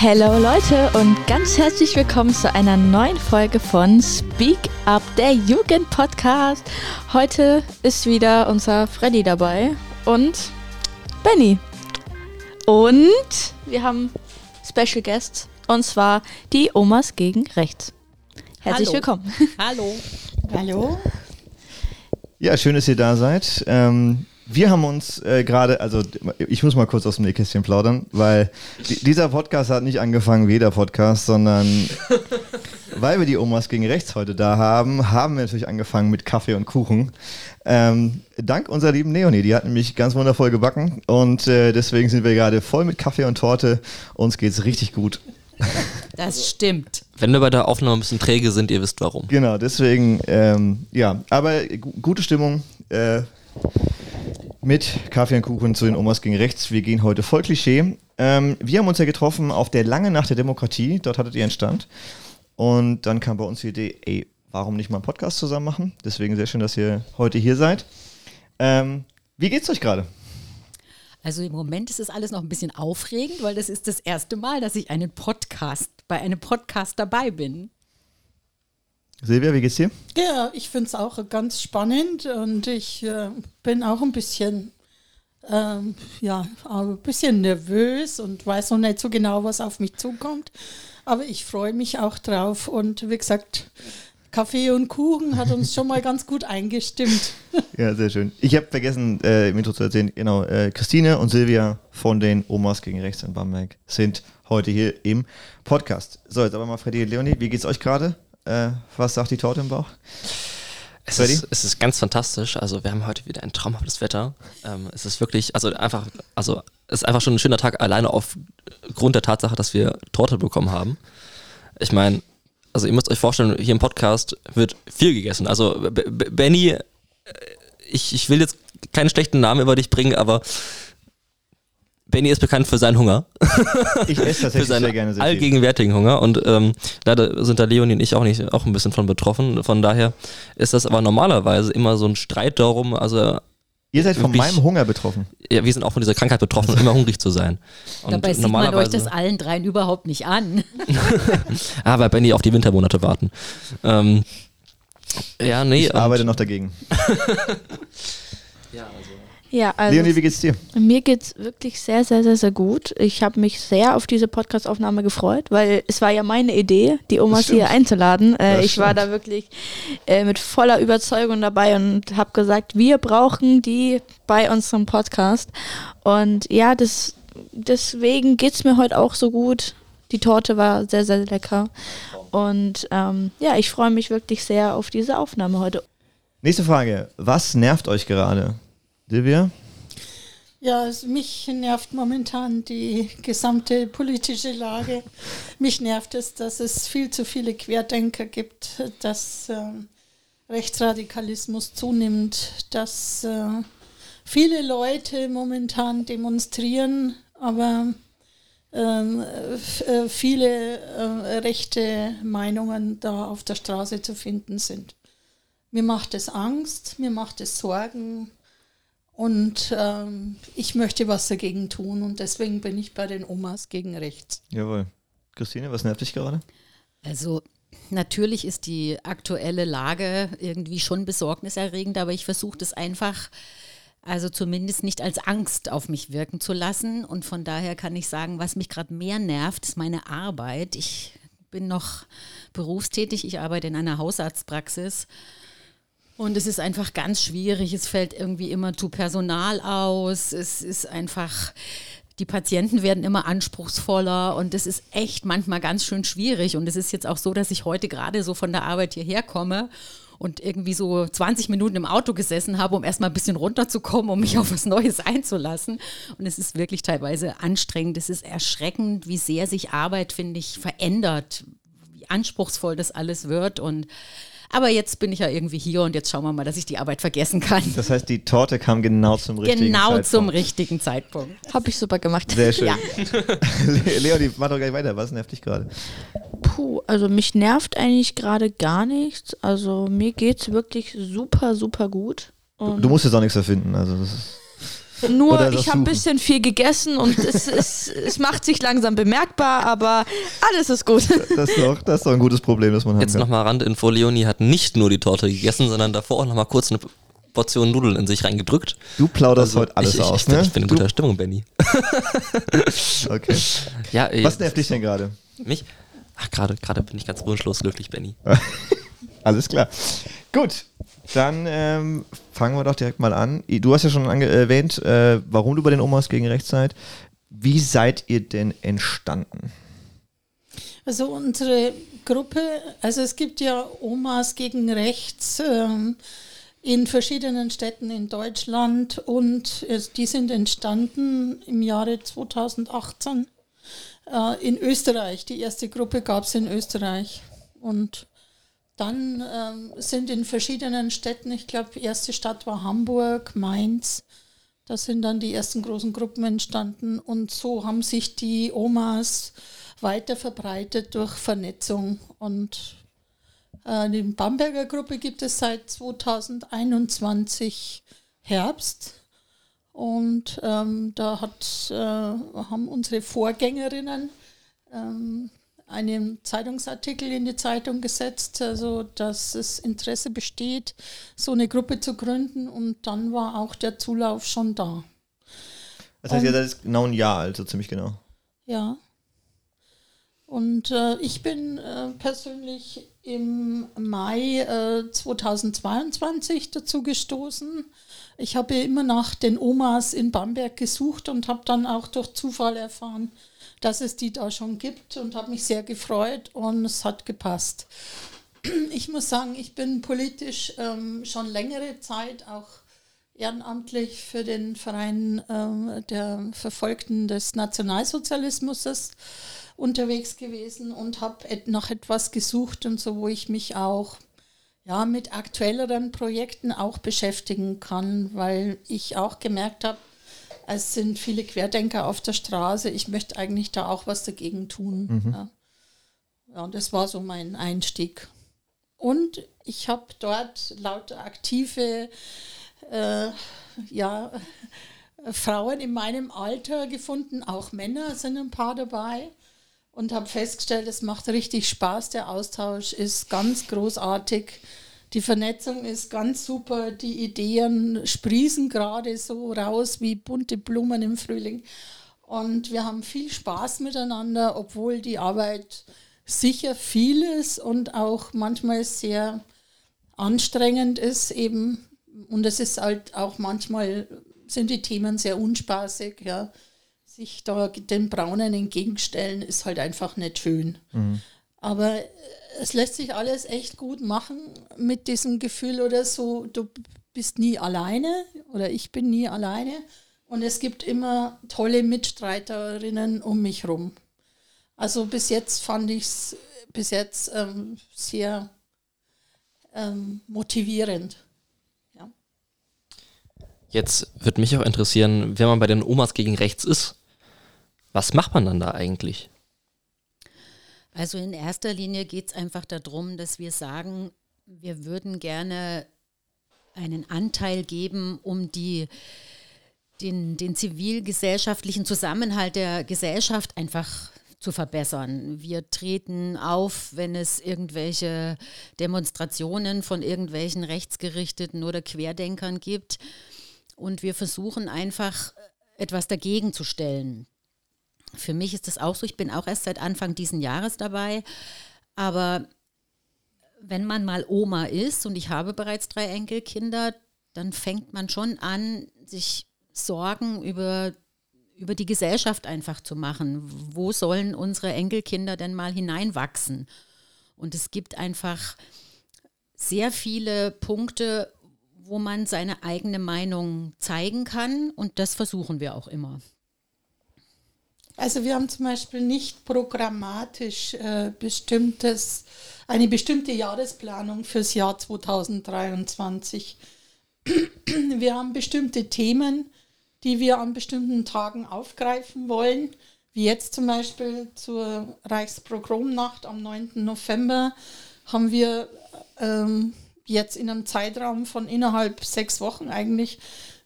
Hello Leute und ganz herzlich willkommen zu einer neuen Folge von Speak Up, der Jugend-Podcast. Heute ist wieder unser Freddy dabei und Benny. Und wir haben Special Guests und zwar die Omas gegen Rechts. Herzlich Hallo. willkommen. Hallo. Hallo. Ja, schön, dass ihr da seid. Ähm, wir haben uns äh, gerade, also ich muss mal kurz aus dem Nähkästchen plaudern, weil di dieser Podcast hat nicht angefangen wie jeder Podcast, sondern weil wir die Omas gegen rechts heute da haben, haben wir natürlich angefangen mit Kaffee und Kuchen. Ähm, dank unserer lieben Leonie, die hat nämlich ganz wundervoll gebacken und äh, deswegen sind wir gerade voll mit Kaffee und Torte. Uns geht's richtig gut. Das stimmt. Wenn wir bei der Aufnahme ein bisschen träge sind, ihr wisst warum. Genau, deswegen, ähm, ja, aber gu gute Stimmung äh, mit Kaffee und Kuchen zu den Omas gegen rechts. Wir gehen heute voll Klischee. Ähm, wir haben uns ja getroffen auf der Lange Nacht der Demokratie. Dort hattet ihr einen Stand. Und dann kam bei uns die Idee, ey, warum nicht mal einen Podcast zusammen machen? Deswegen sehr schön, dass ihr heute hier seid. Ähm, wie geht's euch gerade? Also im Moment ist es alles noch ein bisschen aufregend, weil das ist das erste Mal, dass ich einen Podcast, bei einem Podcast dabei bin. Silvia, wie geht's dir? Ja, ich finde es auch ganz spannend und ich äh, bin auch ein bisschen, ähm, ja, ein bisschen nervös und weiß noch nicht so genau, was auf mich zukommt. Aber ich freue mich auch drauf und wie gesagt, Kaffee und Kuchen hat uns schon mal ganz gut eingestimmt. Ja, sehr schön. Ich habe vergessen, äh, im Intro zu erzählen, genau, äh, Christine und Silvia von den Omas gegen Rechts in Bamberg sind heute hier im Podcast. So, jetzt aber mal Freddy und Leonie, wie geht's euch gerade? Äh, was sagt die Torte im Bauch? Es ist, es ist ganz fantastisch. Also wir haben heute wieder ein traumhaftes Wetter. Ähm, es ist wirklich, also einfach, also es ist einfach schon ein schöner Tag alleine aufgrund der Tatsache, dass wir Torte bekommen haben. Ich meine, also ihr müsst euch vorstellen, hier im Podcast wird viel gegessen. Also B B Benny, äh, ich, ich will jetzt keinen schlechten Namen über dich bringen, aber Benny ist bekannt für seinen Hunger. Ich esse für tatsächlich seinen sehr gerne sehr viel. allgegenwärtigen Hunger und ähm, leider sind da Leonie und ich auch nicht auch ein bisschen von betroffen. Von daher ist das aber normalerweise immer so ein Streit darum, also Ihr seid von wirklich- meinem Hunger betroffen. ja, wir sind auch von dieser Krankheit betroffen, immer hungrig zu sein. Und Dabei sieht man euch das allen dreien überhaupt nicht an. ah, weil Benny auf die Wintermonate warten. Ähm, ja, nee. Ich arbeite noch dagegen. Ja, also Leonie, wie geht's dir? Mir geht's wirklich sehr, sehr, sehr, sehr gut. Ich habe mich sehr auf diese Podcast-Aufnahme gefreut, weil es war ja meine Idee, die Omas hier einzuladen. Äh, ich war stimmt. da wirklich äh, mit voller Überzeugung dabei und habe gesagt, wir brauchen die bei unserem Podcast. Und ja, das, deswegen geht's mir heute auch so gut. Die Torte war sehr, sehr lecker. Und ähm, ja, ich freue mich wirklich sehr auf diese Aufnahme heute. Nächste Frage. Was nervt euch gerade? Silvia? Ja, es, mich nervt momentan die gesamte politische Lage. Mich nervt es, dass es viel zu viele Querdenker gibt, dass ähm, Rechtsradikalismus zunimmt, dass äh, viele Leute momentan demonstrieren, aber ähm, äh, viele äh, rechte Meinungen da auf der Straße zu finden sind. Mir macht es Angst, mir macht es Sorgen, und ähm, ich möchte was dagegen tun und deswegen bin ich bei den Omas gegen rechts. Jawohl. Christine, was nervt dich gerade? Also natürlich ist die aktuelle Lage irgendwie schon besorgniserregend, aber ich versuche das einfach, also zumindest nicht als Angst auf mich wirken zu lassen. Und von daher kann ich sagen, was mich gerade mehr nervt, ist meine Arbeit. Ich bin noch berufstätig, ich arbeite in einer Hausarztpraxis. Und es ist einfach ganz schwierig. Es fällt irgendwie immer zu Personal aus. Es ist einfach, die Patienten werden immer anspruchsvoller und das ist echt manchmal ganz schön schwierig. Und es ist jetzt auch so, dass ich heute gerade so von der Arbeit hierher komme und irgendwie so 20 Minuten im Auto gesessen habe, um erstmal ein bisschen runterzukommen, um mich auf was Neues einzulassen. Und es ist wirklich teilweise anstrengend. Es ist erschreckend, wie sehr sich Arbeit, finde ich, verändert, wie anspruchsvoll das alles wird. Und aber jetzt bin ich ja irgendwie hier und jetzt schauen wir mal, dass ich die Arbeit vergessen kann. Das heißt, die Torte kam genau zum richtigen Genau Zeitpunkt. zum richtigen Zeitpunkt. Habe ich super gemacht. Sehr schön. Ja. Leonie, mach doch gleich weiter. Was nervt dich gerade? Puh, also mich nervt eigentlich gerade gar nichts. Also mir geht's wirklich super, super gut. Du, du musst jetzt auch nichts erfinden. Also das ist Nur ich habe ein bisschen viel gegessen und es, es, es macht sich langsam bemerkbar, aber alles ist gut. Das ist doch, das ist doch ein gutes Problem, das man haben Jetzt nochmal Randinfo, Leonie hat nicht nur die Torte gegessen, sondern davor auch nochmal kurz eine Portion Nudeln in sich reingedrückt. Du plauderst heute alles Also ich, ich, aus, ich, bin- ne? ich bin in du, guter Stimmung, Benny. okay. Ja, Was nervt dich denn gerade? Mich? Ach, gerade gerade bin ich ganz wunschlos glücklich, Benny. Alles klar. Gut, dann ähm, fangen wir doch direkt mal an. Du hast ja schon erwähnt, äh, warum du bei den Omas gegen rechts seid. Wie seid ihr denn entstanden? Also unsere Gruppe, also es gibt ja Omas gegen Rechts ähm, in verschiedenen Städten in Deutschland und es, die sind entstanden im Jahre 2018 äh, in Österreich. Die erste Gruppe gab es in Österreich und dann ähm, sind in verschiedenen Städten, ich glaube, erste Stadt war Hamburg, Mainz, da sind dann die ersten großen Gruppen entstanden und so haben sich die Omas weiter verbreitet durch Vernetzung. Und äh, die Bamberger Gruppe gibt es seit 2021 Herbst. Und ähm, da hat, äh, haben unsere Vorgängerinnen ähm, einen Zeitungsartikel in die Zeitung gesetzt, also dass es Interesse besteht, so eine Gruppe zu gründen. Und dann war auch der Zulauf schon da. Das heißt, Ähm, ihr seid jetzt genau ein Jahr alt, so ziemlich genau. Ja. Und äh, ich bin äh, persönlich im Mai äh, 2022 dazu gestoßen. Ich habe immer nach den Omas in Bamberg gesucht und habe dann auch durch Zufall erfahren, dass es die da schon gibt und habe mich sehr gefreut und es hat gepasst. Ich muss sagen, ich bin politisch ähm, schon längere Zeit auch ehrenamtlich für den Verein ähm, der Verfolgten des Nationalsozialismus unterwegs gewesen und habe nach etwas gesucht und so, wo ich mich auch ja, mit aktuelleren Projekten auch beschäftigen kann, weil ich auch gemerkt habe, es sind viele Querdenker auf der Straße. Ich möchte eigentlich da auch was dagegen tun. Ja. ja, und das war so mein Einstieg. Und ich habe dort lauter aktive äh, ja, Frauen in meinem Alter gefunden, auch Männer sind ein paar dabei und habe festgestellt, es macht richtig Spaß, der Austausch ist ganz großartig, die Vernetzung ist ganz super, die Ideen sprießen gerade so raus wie bunte Blumen im Frühling und wir haben viel Spaß miteinander, obwohl die Arbeit sicher viel ist und auch manchmal sehr anstrengend ist eben und es ist halt auch manchmal sind die Themen sehr unspaßig, ja. Sich da den Braunen entgegenstellen ist halt einfach nicht schön. Aber äh, es lässt sich alles echt gut machen mit diesem Gefühl oder so, du bist nie alleine oder ich bin nie alleine und es gibt immer tolle Mitstreiterinnen um mich rum. Also bis jetzt fand ich es bis jetzt ähm, sehr ähm, motivierend. Ja. Jetzt würde mich auch interessieren, wenn man bei den Omas gegen rechts ist, was macht man dann da eigentlich? Also in erster Linie geht es einfach darum, dass wir sagen, wir würden gerne einen Anteil geben, um die, den, den zivilgesellschaftlichen Zusammenhalt der Gesellschaft einfach zu verbessern. Wir treten auf, wenn es irgendwelche Demonstrationen von irgendwelchen Rechtsgerichteten oder Querdenkern gibt. Und wir versuchen einfach etwas dagegen zu stellen. Für mich ist das auch so. Ich bin auch erst seit Anfang diesen Jahres dabei. Aber wenn man mal Oma ist und ich habe bereits drei Enkelkinder, dann fängt man schon an, sich Sorgen über, über die Gesellschaft einfach zu machen. Wo sollen unsere Enkelkinder denn mal hineinwachsen? Und es gibt einfach sehr viele Punkte, wo man seine eigene Meinung zeigen kann. Und das versuchen wir auch immer. Also wir haben zum Beispiel nicht programmatisch äh, bestimmtes, eine bestimmte Jahresplanung fürs Jahr 2023. Wir haben bestimmte Themen, die wir an bestimmten Tagen aufgreifen wollen, wie jetzt zum Beispiel zur Reichspogromnacht am 9. November haben wir ähm, jetzt in einem Zeitraum von innerhalb sechs Wochen eigentlich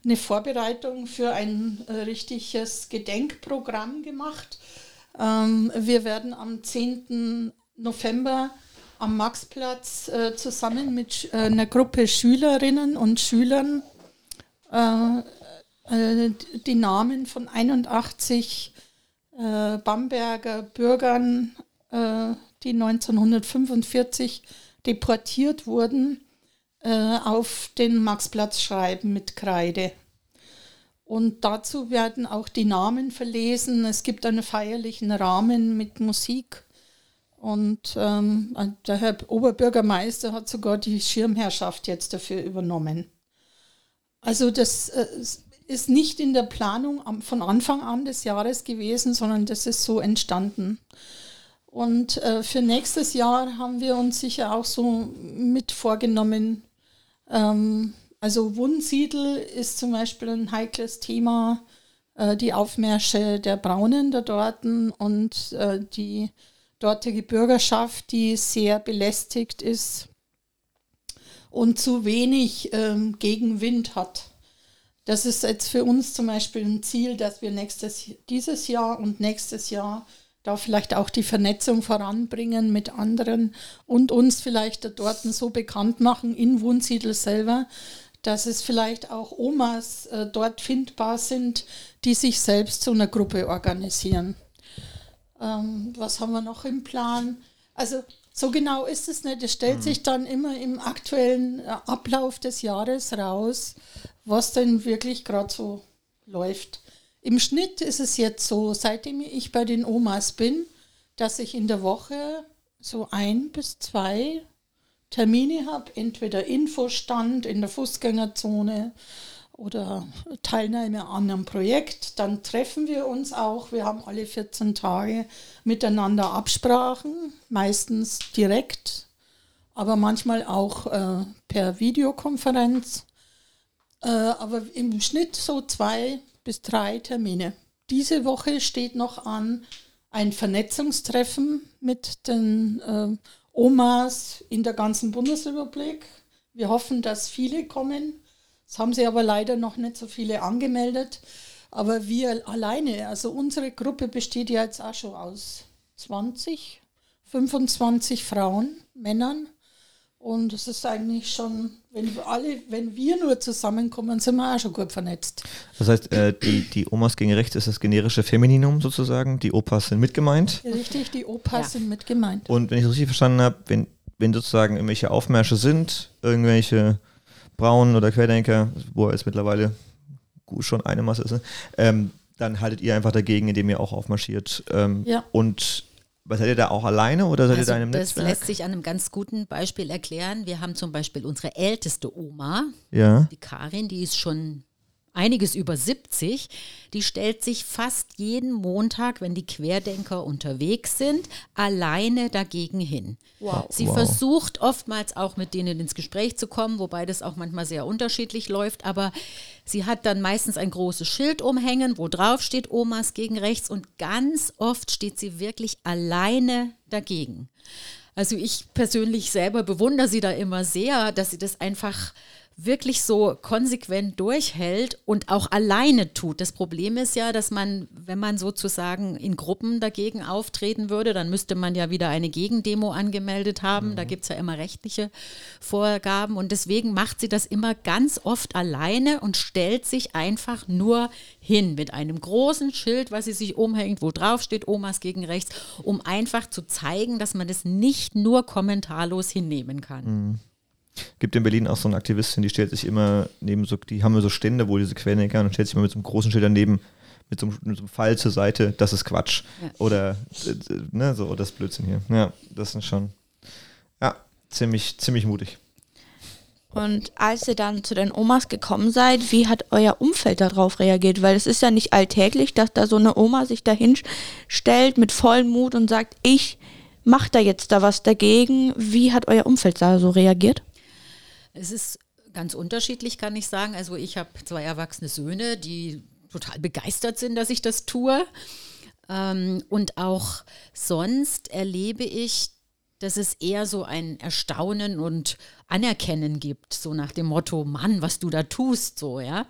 eine Vorbereitung für ein äh, richtiges Gedenkprogramm gemacht. Ähm, wir werden am 10. November am Maxplatz äh, zusammen mit äh, einer Gruppe Schülerinnen und Schülern die Namen von 81 äh, Bamberger Bürgern, die 1945 deportiert wurden, auf den Maxplatz schreiben mit Kreide. Und dazu werden auch die Namen verlesen. Es gibt einen feierlichen Rahmen mit Musik. Und ähm, der Herr Oberbürgermeister hat sogar die Schirmherrschaft jetzt dafür übernommen. Also das äh, ist nicht in der Planung von Anfang an des Jahres gewesen, sondern das ist so entstanden. Und äh, für nächstes Jahr haben wir uns sicher auch so mit vorgenommen, ähm, also Wunsiedel ist zum Beispiel ein heikles Thema, äh, die Aufmärsche der Braunen da dorten und äh, die dortige Bürgerschaft, die sehr belästigt ist und zu wenig ähm, Gegenwind hat. Das ist jetzt für uns zum Beispiel ein Ziel, dass wir nächstes, dieses Jahr und nächstes Jahr da vielleicht auch die Vernetzung voranbringen mit anderen und uns vielleicht dort so bekannt machen in Wunsiedel selber, dass es vielleicht auch Omas äh, dort findbar sind, die sich selbst zu einer Gruppe organisieren. Ähm, was haben wir noch im Plan? Also so genau ist es nicht. Es stellt mhm. sich dann immer im aktuellen äh, Ablauf des Jahres raus, was denn wirklich gerade so läuft. Im Schnitt ist es jetzt so, seitdem ich bei den Omas bin, dass ich in der Woche so ein bis zwei Termine habe, entweder Infostand in der Fußgängerzone oder Teilnahme an einem Projekt, dann treffen wir uns auch. Wir haben alle 14 Tage miteinander Absprachen, meistens direkt, aber manchmal auch äh, per Videokonferenz. Äh, aber im Schnitt so zwei bis drei Termine. Diese Woche steht noch an ein Vernetzungstreffen mit den äh, Omas in der ganzen Bundesrepublik. Wir hoffen, dass viele kommen. Es haben sich aber leider noch nicht so viele angemeldet. Aber wir alleine, also unsere Gruppe besteht ja jetzt auch schon aus 20, 25 Frauen, Männern. Und es ist eigentlich schon, wenn wir alle, wenn wir nur zusammenkommen, sind wir auch schon gut vernetzt. Das heißt, äh, die, die Omas gegen rechts ist das generische Femininum sozusagen, die Opas sind mitgemeint. Richtig, die Opas ja. sind mitgemeint. Und wenn ich es richtig verstanden habe, wenn, wenn sozusagen irgendwelche Aufmärsche sind, irgendwelche Braunen oder Querdenker, wo er jetzt mittlerweile gut schon eine Masse ist, ähm, dann haltet ihr einfach dagegen, indem ihr auch aufmarschiert. Ähm, ja. Und was seid ihr da auch alleine oder seid also ihr da in einem das Netzwerk? Das lässt sich an einem ganz guten Beispiel erklären. Wir haben zum Beispiel unsere älteste Oma, ja. die Karin, die ist schon einiges über 70, die stellt sich fast jeden Montag, wenn die Querdenker unterwegs sind, alleine dagegen hin. Wow. Sie wow. versucht oftmals auch mit denen ins Gespräch zu kommen, wobei das auch manchmal sehr unterschiedlich läuft, aber sie hat dann meistens ein großes Schild umhängen, wo drauf steht Omas gegen rechts und ganz oft steht sie wirklich alleine dagegen. Also ich persönlich selber bewundere sie da immer sehr, dass sie das einfach wirklich so konsequent durchhält und auch alleine tut. Das Problem ist ja, dass man, wenn man sozusagen in Gruppen dagegen auftreten würde, dann müsste man ja wieder eine Gegendemo angemeldet haben. Mhm. Da gibt es ja immer rechtliche Vorgaben und deswegen macht sie das immer ganz oft alleine und stellt sich einfach nur hin mit einem großen Schild, was sie sich umhängt, wo drauf steht Omas gegen rechts, um einfach zu zeigen, dass man das nicht nur kommentarlos hinnehmen kann. Mhm. Gibt in Berlin auch so eine Aktivistin, die stellt sich immer neben so, die haben so Stände, wo diese Querdenker und stellt sich immer mit so einem großen Schild daneben, mit so, einem, mit so einem Pfeil zur Seite, das ist Quatsch. Ja. Oder, ne, so, das Blödsinn hier. Ja, das ist schon, ja, ziemlich, ziemlich mutig. Und als ihr dann zu den Omas gekommen seid, wie hat euer Umfeld darauf reagiert? Weil es ist ja nicht alltäglich, dass da so eine Oma sich dahin stellt mit vollem Mut und sagt, ich mache da jetzt da was dagegen. Wie hat euer Umfeld da so reagiert? Es ist ganz unterschiedlich, kann ich sagen. Also ich habe zwei erwachsene Söhne, die total begeistert sind, dass ich das tue. Ähm, und auch sonst erlebe ich, dass es eher so ein Erstaunen und Anerkennen gibt, so nach dem Motto, Mann, was du da tust, so, ja.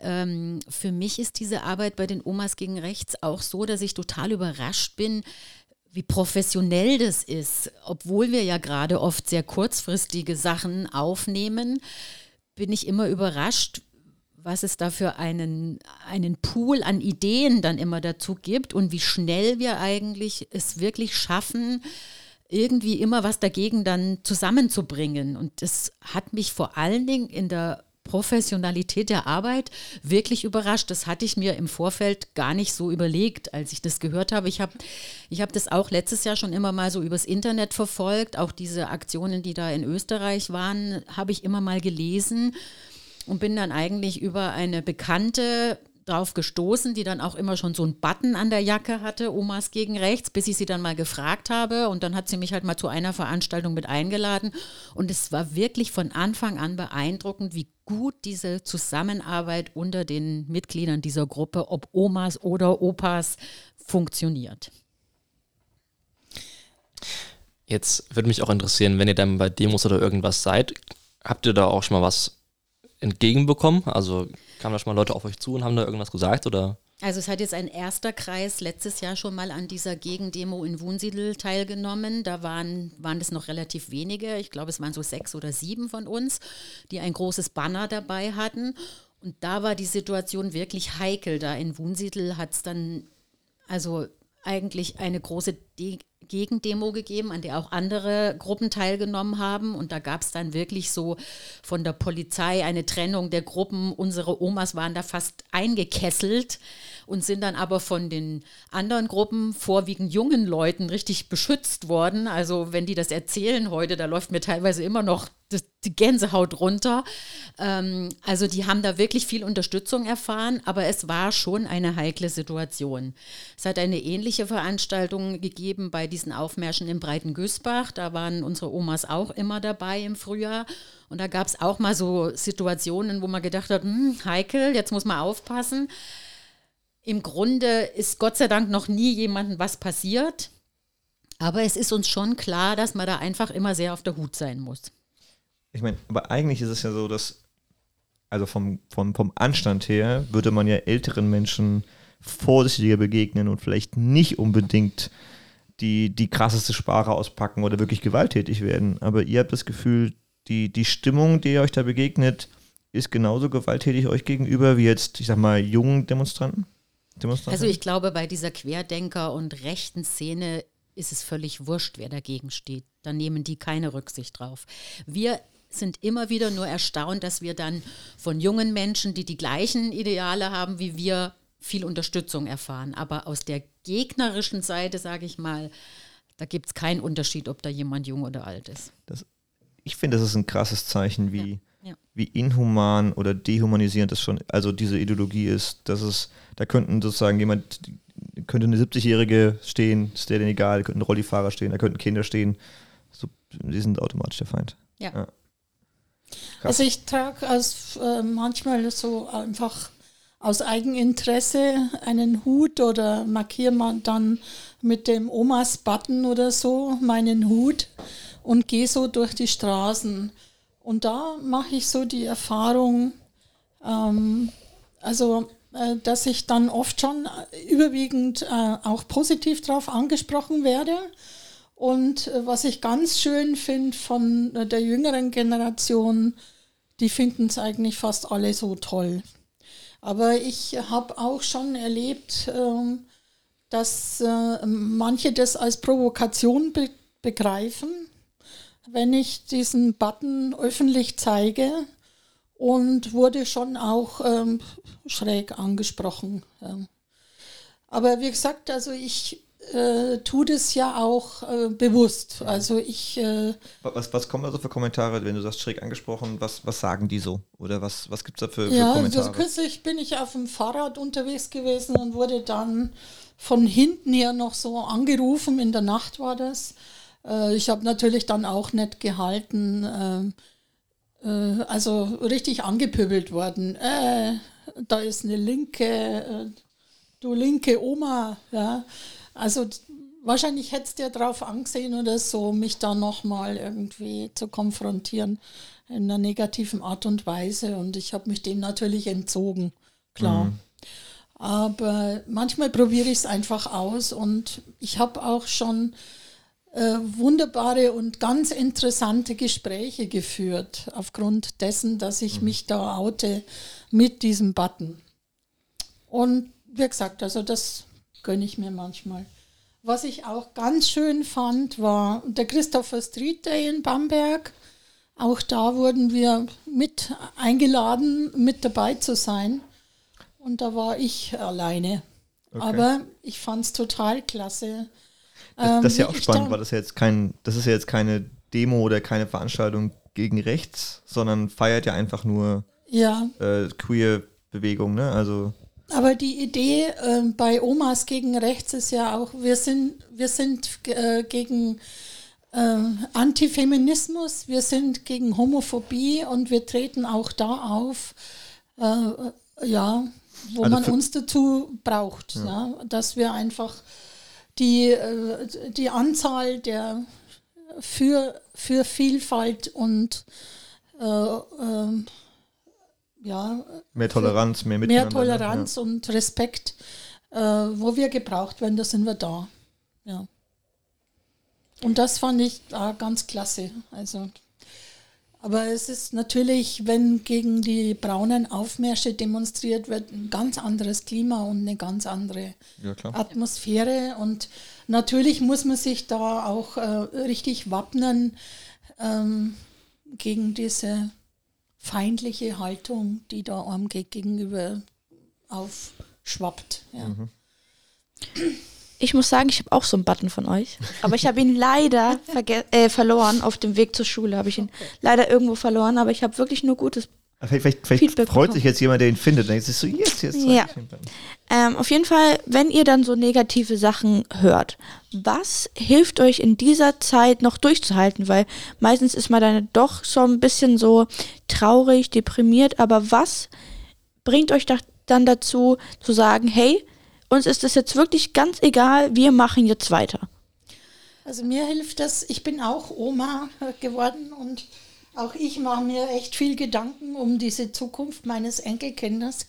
Ähm, für mich ist diese Arbeit bei den Omas gegen Rechts auch so, dass ich total überrascht bin, wie professionell das ist, obwohl wir ja gerade oft sehr kurzfristige Sachen aufnehmen, bin ich immer überrascht, was es da für einen, einen Pool an Ideen dann immer dazu gibt und wie schnell wir eigentlich es wirklich schaffen, irgendwie immer was dagegen dann zusammenzubringen. Und das hat mich vor allen Dingen in der Professionalität der Arbeit wirklich überrascht. Das hatte ich mir im Vorfeld gar nicht so überlegt, als ich das gehört habe. Ich habe ich hab das auch letztes Jahr schon immer mal so übers Internet verfolgt. Auch diese Aktionen, die da in Österreich waren, habe ich immer mal gelesen und bin dann eigentlich über eine Bekannte drauf gestoßen, die dann auch immer schon so einen Button an der Jacke hatte, Omas gegen rechts, bis ich sie dann mal gefragt habe. Und dann hat sie mich halt mal zu einer Veranstaltung mit eingeladen. Und es war wirklich von Anfang an beeindruckend, wie gut diese Zusammenarbeit unter den Mitgliedern dieser Gruppe, ob Omas oder Opas, funktioniert. Jetzt würde mich auch interessieren, wenn ihr dann bei Demos oder irgendwas seid, habt ihr da auch schon mal was entgegenbekommen? Also kamen da schon mal Leute auf euch zu und haben da irgendwas gesagt oder? Also es hat jetzt ein erster Kreis letztes Jahr schon mal an dieser Gegendemo in Wunsiedel teilgenommen. Da waren, waren es noch relativ wenige. Ich glaube, es waren so sechs oder sieben von uns, die ein großes Banner dabei hatten. Und da war die Situation wirklich heikel. Da in Wunsiedel hat es dann also eigentlich eine große De Gegendemo gegeben, an der auch andere Gruppen teilgenommen haben. Und da gab es dann wirklich so von der Polizei eine Trennung der Gruppen. Unsere Omas waren da fast eingekesselt und sind dann aber von den anderen Gruppen, vorwiegend jungen Leuten, richtig beschützt worden. Also wenn die das erzählen heute, da läuft mir teilweise immer noch die Gänsehaut runter. Ähm, also die haben da wirklich viel Unterstützung erfahren, aber es war schon eine heikle Situation. Es hat eine ähnliche Veranstaltung gegeben bei diesen Aufmärschen im Breiten Güßbach. Da waren unsere Omas auch immer dabei im Frühjahr. Und da gab es auch mal so Situationen, wo man gedacht hat, hm, heikel, jetzt muss man aufpassen. Im Grunde ist Gott sei Dank noch nie jemandem was passiert. Aber es ist uns schon klar, dass man da einfach immer sehr auf der Hut sein muss. Ich meine, aber eigentlich ist es ja so, dass, also vom, vom, vom Anstand her, würde man ja älteren Menschen vorsichtiger begegnen und vielleicht nicht unbedingt die, die krasseste Sprache auspacken oder wirklich gewalttätig werden. Aber ihr habt das Gefühl, die, die Stimmung, die euch da begegnet, ist genauso gewalttätig euch gegenüber wie jetzt, ich sag mal, jungen Demonstranten? Also ich glaube, bei dieser Querdenker- und rechten Szene ist es völlig wurscht, wer dagegen steht. Da nehmen die keine Rücksicht drauf. Wir sind immer wieder nur erstaunt, dass wir dann von jungen Menschen, die die gleichen Ideale haben wie wir, viel Unterstützung erfahren. Aber aus der gegnerischen Seite, sage ich mal, da gibt es keinen Unterschied, ob da jemand jung oder alt ist. Das, ich finde, das ist ein krasses Zeichen, wie, ja ja. wie inhuman oder dehumanisierend das schon, also diese Ideologie ist, dass es, da könnten sozusagen jemand, könnte eine 70-Jährige stehen, ist der denn egal, könnten Rollifahrer stehen, da könnten Kinder stehen. So, die sind automatisch der Feind. Ja. ja. Also ich trage als äh, manchmal so einfach aus Eigeninteresse einen Hut oder markiere man dann mit dem Omas-Button oder so meinen Hut und gehe so durch die Straßen. Und da mache ich so die Erfahrung, ähm, also äh, dass ich dann oft schon überwiegend äh, auch positiv darauf angesprochen werde. Und äh, was ich ganz schön finde von äh, der jüngeren Generation, die finden es eigentlich fast alle so toll. Aber ich habe auch schon erlebt, ähm, dass äh, manche das als Provokation be begreifen wenn ich diesen Button öffentlich zeige und wurde schon auch ähm, schräg angesprochen. Ähm. Aber wie gesagt, also ich äh, tue das ja auch äh, bewusst. Also ich. Äh, was, was kommen da so für Kommentare, wenn du sagst schräg angesprochen? Was, was sagen die so? Oder was, was gibt es da für, ja, für Kommentare? Ja, also kürzlich bin ich auf dem Fahrrad unterwegs gewesen und wurde dann von hinten her noch so angerufen. In der Nacht war das. Äh, ich habe natürlich dann auch nicht gehalten, äh, äh, also richtig angepöbelt worden. Äh, da ist eine linke, du linke Oma, ja. Also wahrscheinlich hätte es dir drauf angesehen oder so, mich da nochmal irgendwie zu konfrontieren in einer negativen Art und Weise. Und ich habe mich dem natürlich entzogen, klar. Mhm. Aber manchmal probiere ich es einfach aus und ich habe auch schon äh, wunderbare und ganz interessante Gespräche geführt, aufgrund dessen, dass ich mhm. mich da oute mit diesem Button. Und wie gesagt, also das gönne ich mir manchmal. Was ich auch ganz schön fand, war der Christopher Street Day in Bamberg. Auch da wurden wir mit eingeladen, mit dabei zu sein. Und da war ich alleine. Okay. Aber ich fand es total klasse. Das, das ist ja ähm, auch spannend, weil das ja jetzt kein, das ist ja jetzt keine Demo oder keine Veranstaltung gegen rechts, sondern feiert ja einfach nur ja. äh, queer Bewegung, ne? Also aber die Idee äh, bei Omas gegen rechts ist ja auch, wir sind, wir sind äh, gegen äh, Antifeminismus, wir sind gegen Homophobie und wir treten auch da auf, äh, ja, wo also man uns dazu braucht, ja. ja. dass wir einfach die, äh, die Anzahl der für, für Vielfalt und äh, äh, ja, mehr Toleranz, mehr. Mehr? Toleranz ja. und Respekt, äh, wo wir gebraucht werden, da sind wir da. Ja. Und das fand ich da ganz klasse. Also, aber es ist natürlich, wenn gegen die braunen Aufmärsche demonstriert wird, ein ganz anderes Klima und eine ganz andere ja, Atmosphäre. Und natürlich muss man sich da auch äh, richtig wappnen ähm, gegen diese feindliche Haltung, die da einem gegenüber aufschwappt. Ja. Mhm. Ich muss sagen, ich habe auch so einen Button von euch, aber ich habe ihn leider äh, verloren auf dem Weg zur Schule. Habe ich ihn leider irgendwo verloren, aber ich habe wirklich nur Gutes Vielleicht, vielleicht, freut sich jetzt jemand, der ihn findet. Dann ist es so, jetzt, jetzt. Ja. Ähm, auf jeden Fall, wenn ihr dann so negative Sachen hört, was hilft euch in dieser Zeit noch durchzuhalten? Weil meistens ist man dann doch so ein bisschen so traurig, deprimiert. Aber was bringt euch dann dazu zu sagen, hey, uns ist das jetzt wirklich ganz egal, wir machen jetzt weiter? Also mir hilft das, ich bin auch Oma geworden und auch ich mache mir echt viel Gedanken um diese Zukunft meines Enkelkindes.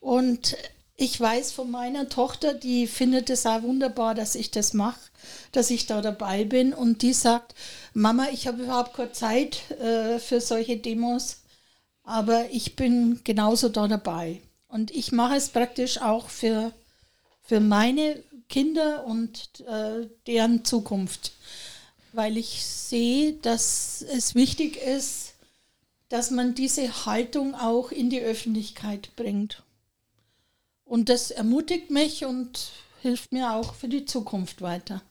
Und ich weiß von meiner Tochter, die findet es auch wunderbar, dass ich das mache, dass ich da dabei bin. Und die sagt, Mama, ich habe überhaupt keine Zeit äh, für solche Demos, aber ich bin genauso da dabei. Und ich mache es praktisch auch für, für meine Kinder und äh, deren Zukunft weil ich sehe, dass es wichtig ist, dass man diese Haltung auch in die Öffentlichkeit bringt. Und das ermutigt mich und hilft mir auch für die Zukunft weiter.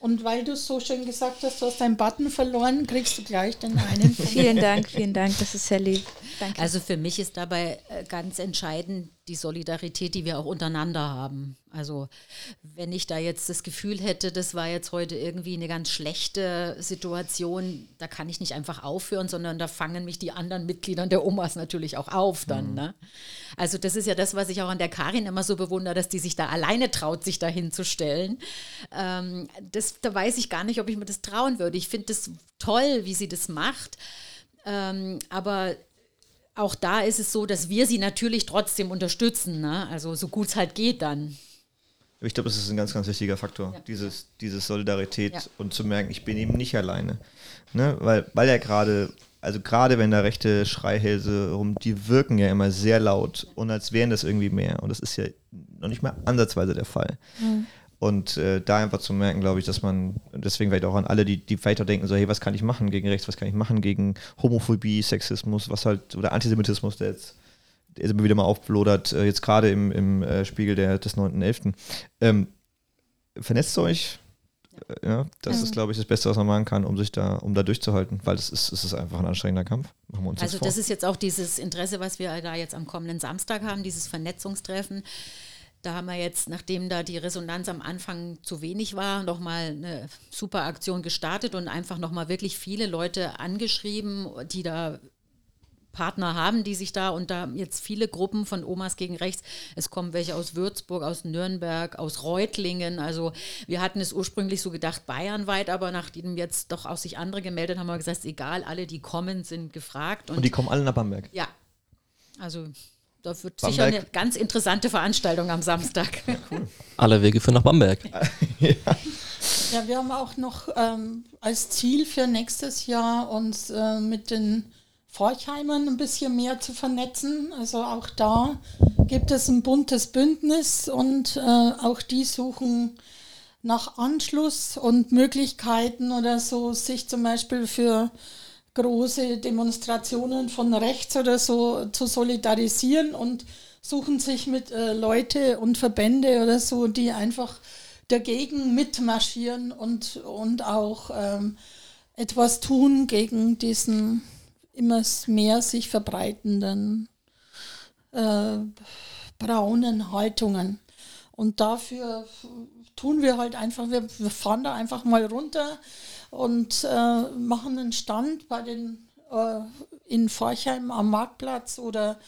Und weil du so schön gesagt hast, du hast deinen Button verloren, kriegst du gleich den einen. vielen Dank, vielen Dank, das ist sehr lieb. Danke. Also für mich ist dabei äh, ganz entscheidend die Solidarität, die wir auch untereinander haben. Also wenn ich da jetzt das Gefühl hätte, das war jetzt heute irgendwie eine ganz schlechte Situation, da kann ich nicht einfach aufhören, sondern da fangen mich die anderen Mitglieder der Omas natürlich auch auf dann. Mhm. Ne? Also das ist ja das, was ich auch an der Karin immer so bewundere, dass die sich da alleine traut, sich da hinzustellen. Ähm, das, da weiß ich gar nicht, ob ich mir das trauen würde. Ich finde das toll, wie sie das macht. Ähm, aber auch da ist es so, dass wir sie natürlich trotzdem unterstützen. Ne? Also so gut es halt geht dann. Ich glaube, das ist ein ganz, ganz wichtiger Faktor, ja. dieses, diese Solidarität ja. und zu merken, ich bin eben nicht alleine. Ne? Weil, weil ja gerade, also gerade wenn da rechte Schreihälse rum, die wirken ja immer sehr laut und als wären das irgendwie mehr. Und das ist ja noch nicht mal ansatzweise der Fall. Mhm. Und äh, da einfach zu merken, glaube ich, dass man, deswegen vielleicht auch an alle, die, die vielleicht auch denken, so, hey, was kann ich machen gegen rechts, was kann ich machen gegen Homophobie, Sexismus, was halt, oder Antisemitismus, der jetzt der immer wieder mal aufgelodert, äh, jetzt gerade im, im äh, Spiegel der, des 9.11. Ähm, vernetzt euch, äh, ja, das mhm. ist, glaube ich, das Beste, was man machen kann, um sich da, um da durchzuhalten, weil das ist, es ist einfach ein anstrengender Kampf. Also das ist jetzt auch dieses Interesse, was wir da jetzt am kommenden Samstag haben, dieses Vernetzungstreffen. Da haben wir jetzt, nachdem da die Resonanz am Anfang zu wenig war, nochmal eine super Aktion gestartet und einfach nochmal wirklich viele Leute angeschrieben, die da Partner haben, die sich da und da jetzt viele Gruppen von Omas gegen Rechts. Es kommen welche aus Würzburg, aus Nürnberg, aus Reutlingen. Also wir hatten es ursprünglich so gedacht, bayernweit, aber nachdem jetzt doch auch sich andere gemeldet haben, haben wir gesagt, egal, alle, die kommen, sind gefragt. Und, und die kommen alle nach Bamberg? Ja. Also da wird Bamberg. sicher eine ganz interessante Veranstaltung am Samstag. Ja, cool. Alle Wege führen nach Bamberg. ja. ja. wir haben auch noch ähm, als Ziel für nächstes Jahr uns äh, mit den Forchheimern ein bisschen mehr zu vernetzen. Also auch da gibt es ein buntes Bündnis und äh, auch die suchen nach Anschluss und Möglichkeiten oder so, sich zum Beispiel für große Demonstrationen von rechts oder so zu solidarisieren und suchen sich mit äh, Leute und Verbände oder so, die einfach dagegen mitmarschieren und, und auch ähm, etwas tun gegen diesen immer mehr sich verbreitenden äh, braunen Haltungen. Und dafür tun wir halt einfach, wir, wir fahren da einfach mal runter und äh, machen einen Stand bei den äh, in Forchheim am Marktplatz oder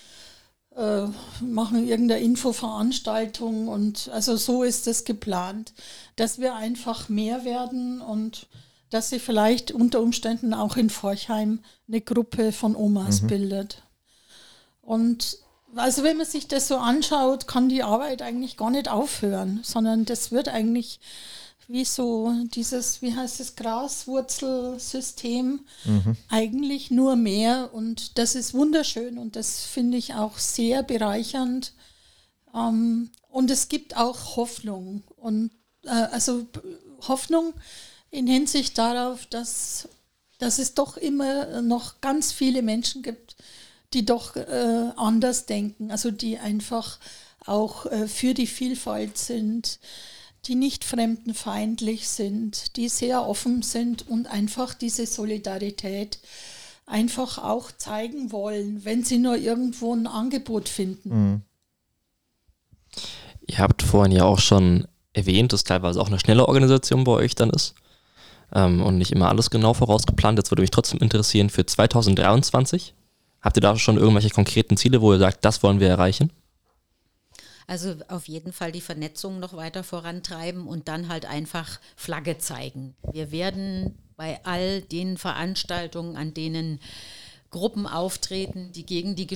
äh, machen irgendeine Infoveranstaltung und also so ist es geplant, dass wir einfach mehr werden und dass sie vielleicht unter Umständen auch in Forchheim eine Gruppe von Omas mhm. bildet. Und also wenn man sich das so anschaut, kann die Arbeit eigentlich gar nicht aufhören, sondern das wird eigentlich wie so dieses, wie heißt es, Graswurzelsystem, mhm. eigentlich nur mehr. Und das ist wunderschön und das finde ich auch sehr bereichernd. Ähm, und es gibt auch Hoffnung. Und äh, also Hoffnung, in Hinsicht darauf, dass, dass es doch immer noch ganz viele Menschen gibt, die doch äh, anders denken, also die einfach auch äh, für die Vielfalt sind, die nicht fremdenfeindlich sind, die sehr offen sind und einfach diese Solidarität einfach auch zeigen wollen, wenn sie nur irgendwo ein Angebot finden. Mhm. Ihr habt vorhin ja auch schon erwähnt, dass teilweise auch eine schnelle Organisation bei euch dann ist ähm, und nicht immer alles genau vorausgeplant. Jetzt würde mich trotzdem interessieren, für 2023, habt ihr da schon irgendwelche konkreten Ziele, wo ihr sagt, das wollen wir erreichen? Also auf jeden Fall die Vernetzung noch weiter vorantreiben und dann halt einfach Flagge zeigen. Wir werden bei all den Veranstaltungen, an denen Gruppen auftreten, die gegen die,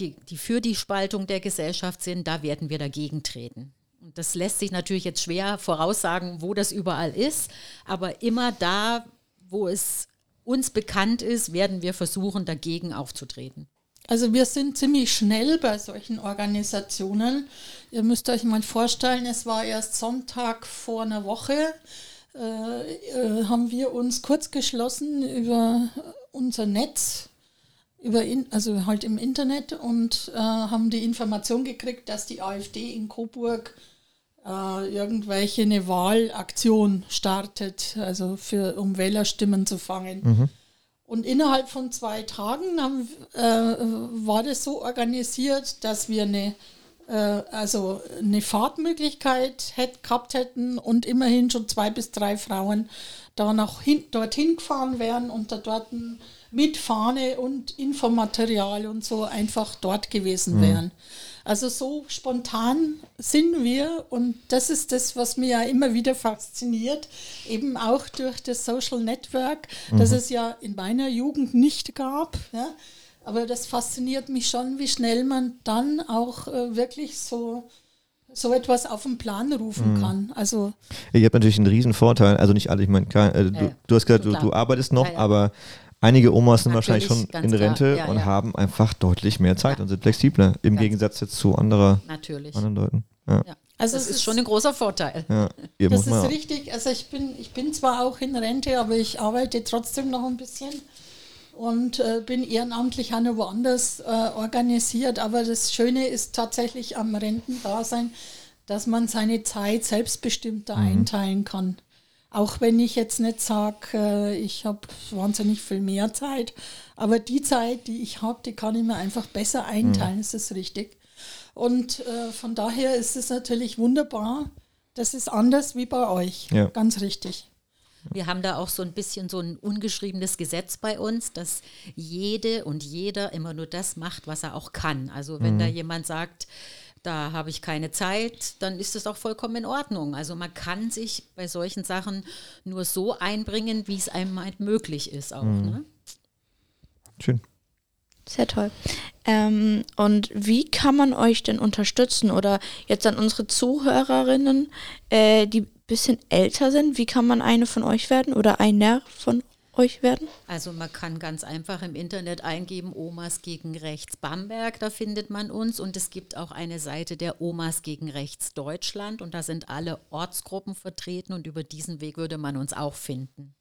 die, die für die Spaltung der Gesellschaft sind, da werden wir dagegen treten. Und das lässt sich natürlich jetzt schwer voraussagen, wo das überall ist, aber immer da, wo es uns bekannt ist, werden wir versuchen, dagegen aufzutreten. Also wir sind ziemlich schnell bei solchen Organisationen. Ihr müsst euch mal vorstellen, es war erst Sonntag vor einer Woche, äh, äh, haben wir uns kurz geschlossen über unser Netz, über in, also halt im Internet und äh, haben die Information gekriegt, dass die AfD in Coburg äh, irgendwelche eine Wahlaktion startet, also für, um Wählerstimmen zu fangen. Mhm. Und innerhalb von zwei Tagen haben, äh, war das so organisiert, dass wir eine, äh, also eine Fahrtmöglichkeit hätt, gehabt hätten und immerhin schon zwei bis drei Frauen da nach hin, dorthin gefahren wären und da dort mit Fahne und Infomaterial und so einfach dort gewesen mhm. Also so spontan sind wir und das ist das, was mir ja immer wieder fasziniert, eben auch durch das Social Network, mhm. das es ja in meiner Jugend nicht gab. Ja. Aber das fasziniert mich schon, wie schnell man dann auch äh, wirklich so so etwas auf den Plan rufen mhm. kann. Also ich habe natürlich einen riesen Vorteil, also nicht alle, ich meine, äh, du, ja, du, hast gesagt, du, du, arbeitest noch, ja, aber Einige Omas sind Natürlich, wahrscheinlich schon in Rente ja, und ja. haben einfach deutlich mehr Zeit ja. und sind flexibler im ganz Gegensatz jetzt zu anderer, anderen Leuten. Also das ist, ist schon ein großer Vorteil. Ja, das ist richtig. Also ich bin, ich bin zwar auch in Rente, aber ich arbeite trotzdem noch ein bisschen und äh, bin ehrenamtlich auch noch woanders äh, organisiert. Aber das Schöne ist tatsächlich am Rentendasein, dass man seine Zeit selbstbestimmter mhm. einteilen kann. Auch wenn ich jetzt nicht sage, äh, ich habe wahnsinnig viel mehr Zeit, aber die Zeit, die ich habe, die kann ich mir einfach besser einteilen, mhm. ist das richtig. Und äh, von daher ist es natürlich wunderbar. Das ist anders wie bei euch, ja. ganz richtig. Wir haben da auch so ein bisschen so ein ungeschriebenes Gesetz bei uns, dass jede und jeder immer nur das macht, was er auch kann. Also wenn da jemand sagt, da habe ich keine Zeit, dann ist das auch vollkommen in Ordnung. Also man kann sich bei solchen Sachen nur so einbringen, wie es einem halt möglich ist auch. Ne? Schön. Sehr toll. Ähm, und wie kann man euch denn unterstützen? Oder jetzt an unsere Zuhörerinnen, äh, die ein bisschen älter sind, wie kann man eine von euch werden oder einer von euch werden? Also man kann ganz einfach im Internet eingeben, Omas gegen Rechts Bamberg, da findet man uns. Und es gibt auch eine Seite der Omas gegen Rechts Deutschland und da sind alle Ortsgruppen vertreten und über diesen Weg würde man uns auch finden.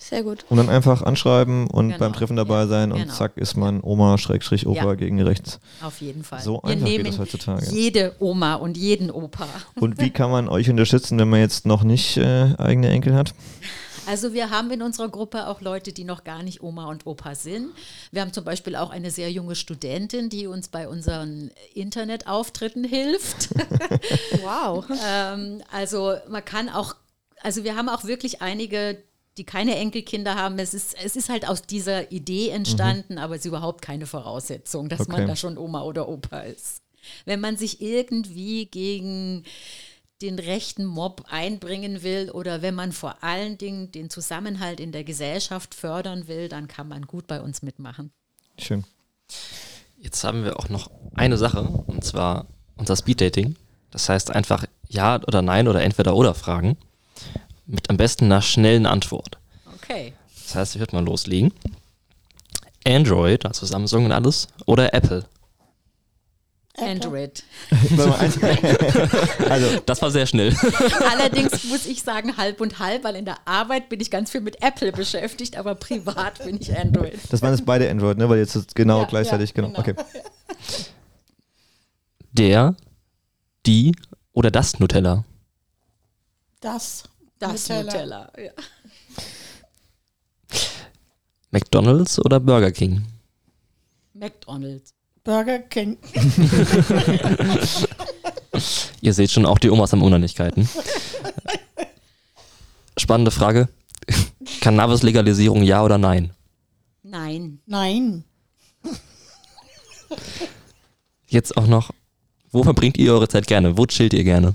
Sehr gut. Und dann einfach anschreiben und Genau. beim Treffen dabei Ja, sein und genau. zack ist man Oma Schrägstrich Opa Ja. gegen rechts. Auf jeden Fall. So Wir einfach geht das heutzutage. jede Oma und jeden Opa. Und wie kann man euch unterstützen, wenn man jetzt noch nicht äh, eigene Enkel hat? Also wir haben in unserer Gruppe auch Leute, die noch gar nicht Oma und Opa sind. Wir haben zum Beispiel auch eine sehr junge Studentin, die uns bei unseren Internetauftritten hilft. Wow. ähm, also man kann auch, also wir haben auch wirklich einige, die keine Enkelkinder haben. Es ist, es ist halt aus dieser Idee entstanden, aber es ist überhaupt keine Voraussetzung, dass Okay. man da schon Oma oder Opa ist. Wenn man sich irgendwie gegen den rechten Mob einbringen will oder wenn man vor allen Dingen den Zusammenhalt in der Gesellschaft fördern will, dann kann man gut bei uns mitmachen. Schön. Jetzt haben wir auch noch eine Sache, und zwar unser Speeddating. Das heißt einfach Ja oder Nein oder entweder oder Fragen. Mit am besten einer schnellen Antwort. Okay. Das heißt, ich würde mal loslegen. Android, also Samsung und alles, oder Apple? Android. Also, Das war sehr schnell. Allerdings muss ich sagen, halb und halb, weil in der Arbeit bin ich ganz viel mit Apple beschäftigt, aber privat bin ich Android. das waren jetzt beide Android, ne? Weil jetzt ist genau Ja, gleichzeitig, ja, genau. genau. Okay. Der, die oder das Nutella? Das. Das Nutella. Nutella. ja. McDonald's oder Burger King? McDonald's. Burger King. Ihr seht schon auch die Omas haben Unannigkeiten. Spannende Frage. Cannabis-Legalisierung ja oder nein? Nein. Nein. Jetzt auch noch, wo verbringt ihr eure Zeit gerne? Wo chillt ihr gerne?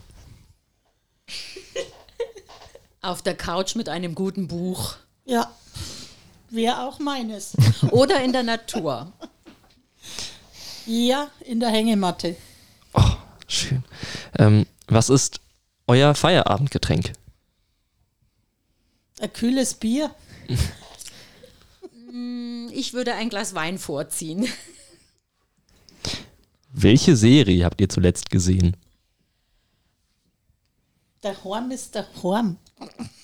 Auf der Couch mit einem guten Buch. Ja. Wäre auch meines. Oder in der Natur. Ja, in der Hängematte. Oh, schön. Ähm, was ist euer Feierabendgetränk? Ein kühles Bier. Ich würde ein Glas Wein vorziehen. Welche Serie habt ihr zuletzt gesehen? Der Horm ist der Horm.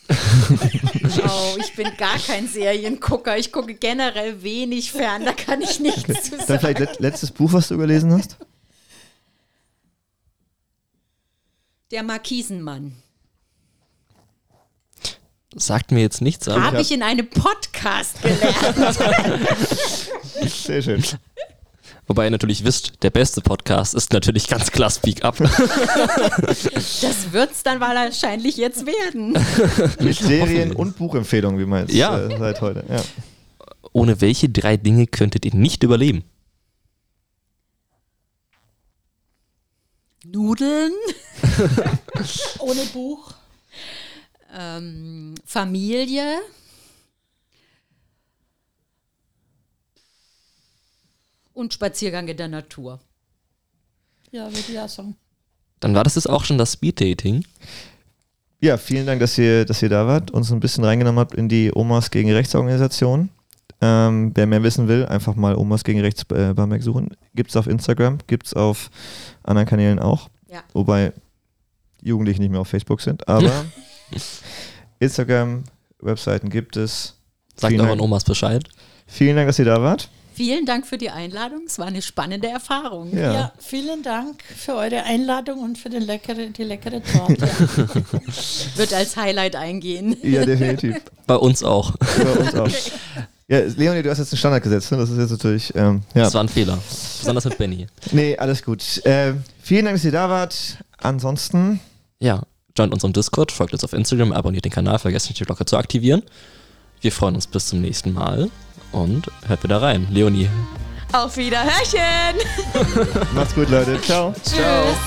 Oh, ich bin gar kein Seriengucker. Ich gucke generell wenig fern. Da kann ich nichts zu Dann sagen. vielleicht let letztes Buch, was du gelesen hast? Der Markisenmann. Sagt mir jetzt nichts, aber Habe ich in einem Podcast gelernt. Sehr schön. Wobei ihr natürlich wisst, der beste Podcast ist natürlich ganz klar Speak Up. Das wird es dann wahrscheinlich jetzt werden. Mit Serien- und Buchempfehlungen, wie man jetzt Ja. äh, seit heute. Ja. Ohne welche drei Dinge könntet ihr nicht überleben? Nudeln, Ohne Buch. ähm, Familie, und Spaziergang in der Natur. Ja, würde ich auch sagen. Dann war das jetzt auch schon das Speed-Dating. ja, vielen Dank, dass ihr, dass ihr da wart, uns ein bisschen reingenommen habt in die Omas gegen Rechtsorganisation. Ähm, wer mehr wissen will, einfach mal Omas gegen Rechts äh, Bamberg suchen. Gibt es auf Instagram, gibt es auf anderen Kanälen auch. Ja. Wobei Jugendliche nicht mehr auf Facebook sind, aber Instagram, Webseiten gibt es. Sagt euren. Omas Bescheid. Vielen Dank, dass ihr da wart. Vielen Dank für die Einladung. Es war eine spannende Erfahrung. Ja. Ja. vielen Dank für eure Einladung und für den leckere, die leckere Torte. Wird als Highlight eingehen. Ja, definitiv. Bei uns auch. Bei uns auch. Ja, Leonie, du hast jetzt einen Standard gesetzt, ne? Das ist jetzt natürlich, ähm, ja. Das war ein Fehler. Besonders mit Benny. Nee, alles gut. Ähm, vielen Dank, dass ihr da wart. Ansonsten, Ja, joint unserem Discord, folgt uns auf Instagram, abonniert den Kanal, vergesst nicht die Glocke zu aktivieren. Wir freuen uns bis zum nächsten Mal und hört wieder rein. Leonie. Auf Wiederhörchen! Macht's gut, Leute. Ciao. Tschüss.